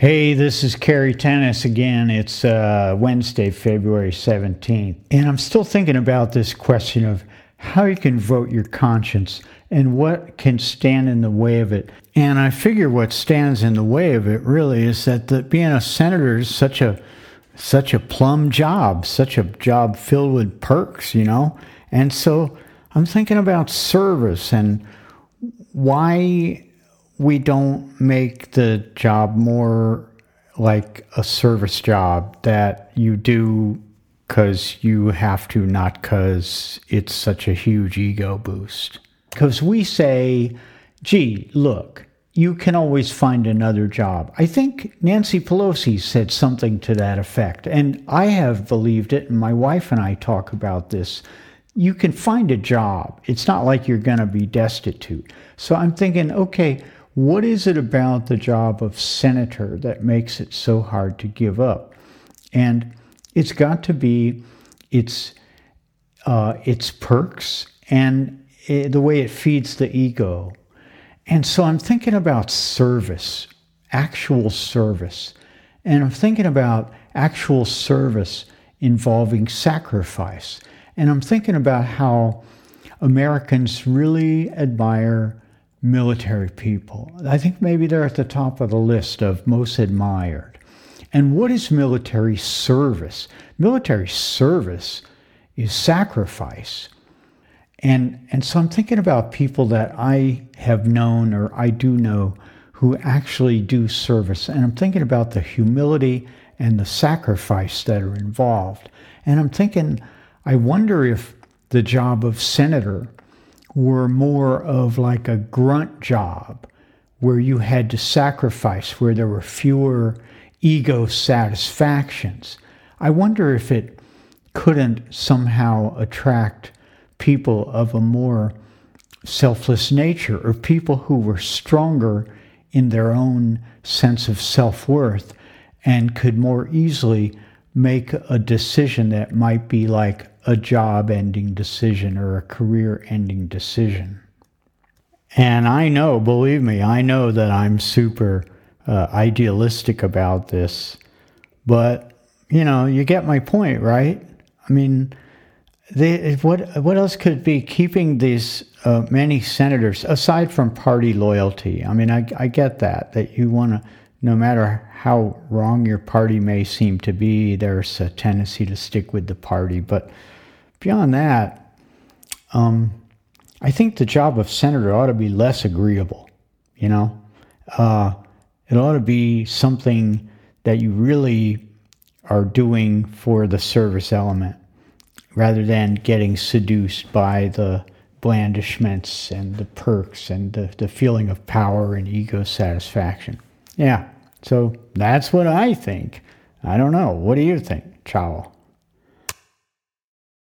Hey, this is Kerry Tennis again. It's uh, Wednesday, February 17th. And I'm still thinking about this question of how you can vote your conscience and what can stand in the way of it. And I figure what stands in the way of it really is that the, being a senator is such a such a plum job, such a job filled with perks, you know. And so I'm thinking about service and why we don't make the job more like a service job that you do because you have to, not because it's such a huge ego boost. Because we say, gee, look, you can always find another job. I think Nancy Pelosi said something to that effect, and I have believed it, and my wife and I talk about this. You can find a job. It's not like you're going to be destitute. So I'm thinking, okay, what is it about the job of senator that makes it so hard to give up? And it's got to be its uh, its perks and it, eh, the way it feeds the ego. And so I'm thinking about service, actual service, and I'm thinking about actual service involving sacrifice. And I'm thinking about how Americans really admire military people. I think maybe they're at the top of the list of most admired. And what is military service? Military service is sacrifice. And, and so I'm thinking about people that I have known or I do know who actually do service. And I'm thinking about the humility and the sacrifice that are involved. And I'm thinking, I wonder if the job of senator were more of like a grunt job where you had to sacrifice, where there were fewer ego satisfactions. I wonder if it couldn't somehow attract people of a more selfless nature or people who were stronger in their own sense of self worth and could more easily make a decision that might be like a job ending decision or a career ending decision. And I know, believe me, I know that I'm super uh, idealistic about this, but you know, you get my point, right? I mean, they, what what else could be keeping these uh, many senators aside from party loyalty? I mean, I, I get that that you want to, no matter how wrong your party may seem to be, there's a tendency to stick with the party, but Beyond that, um, I think the job of senator ought to be less agreeable. You know, uh, it ought to be something that you really are doing for the service element rather than getting seduced by the blandishments and the perks and the, the feeling of power and ego satisfaction. Yeah, so that's what I think. I don't know. What do you think, Ciao?